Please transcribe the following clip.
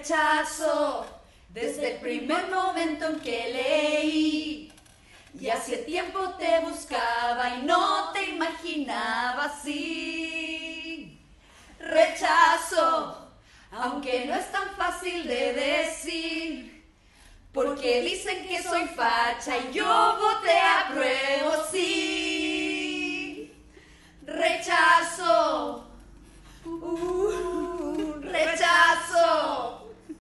rechazo desde el primer momento en que leí. Y hace tiempo te buscaba y no te imaginaba así. Rechazo, aunque no es tan fácil de decir. Porque dicen que soy facha y yo voy.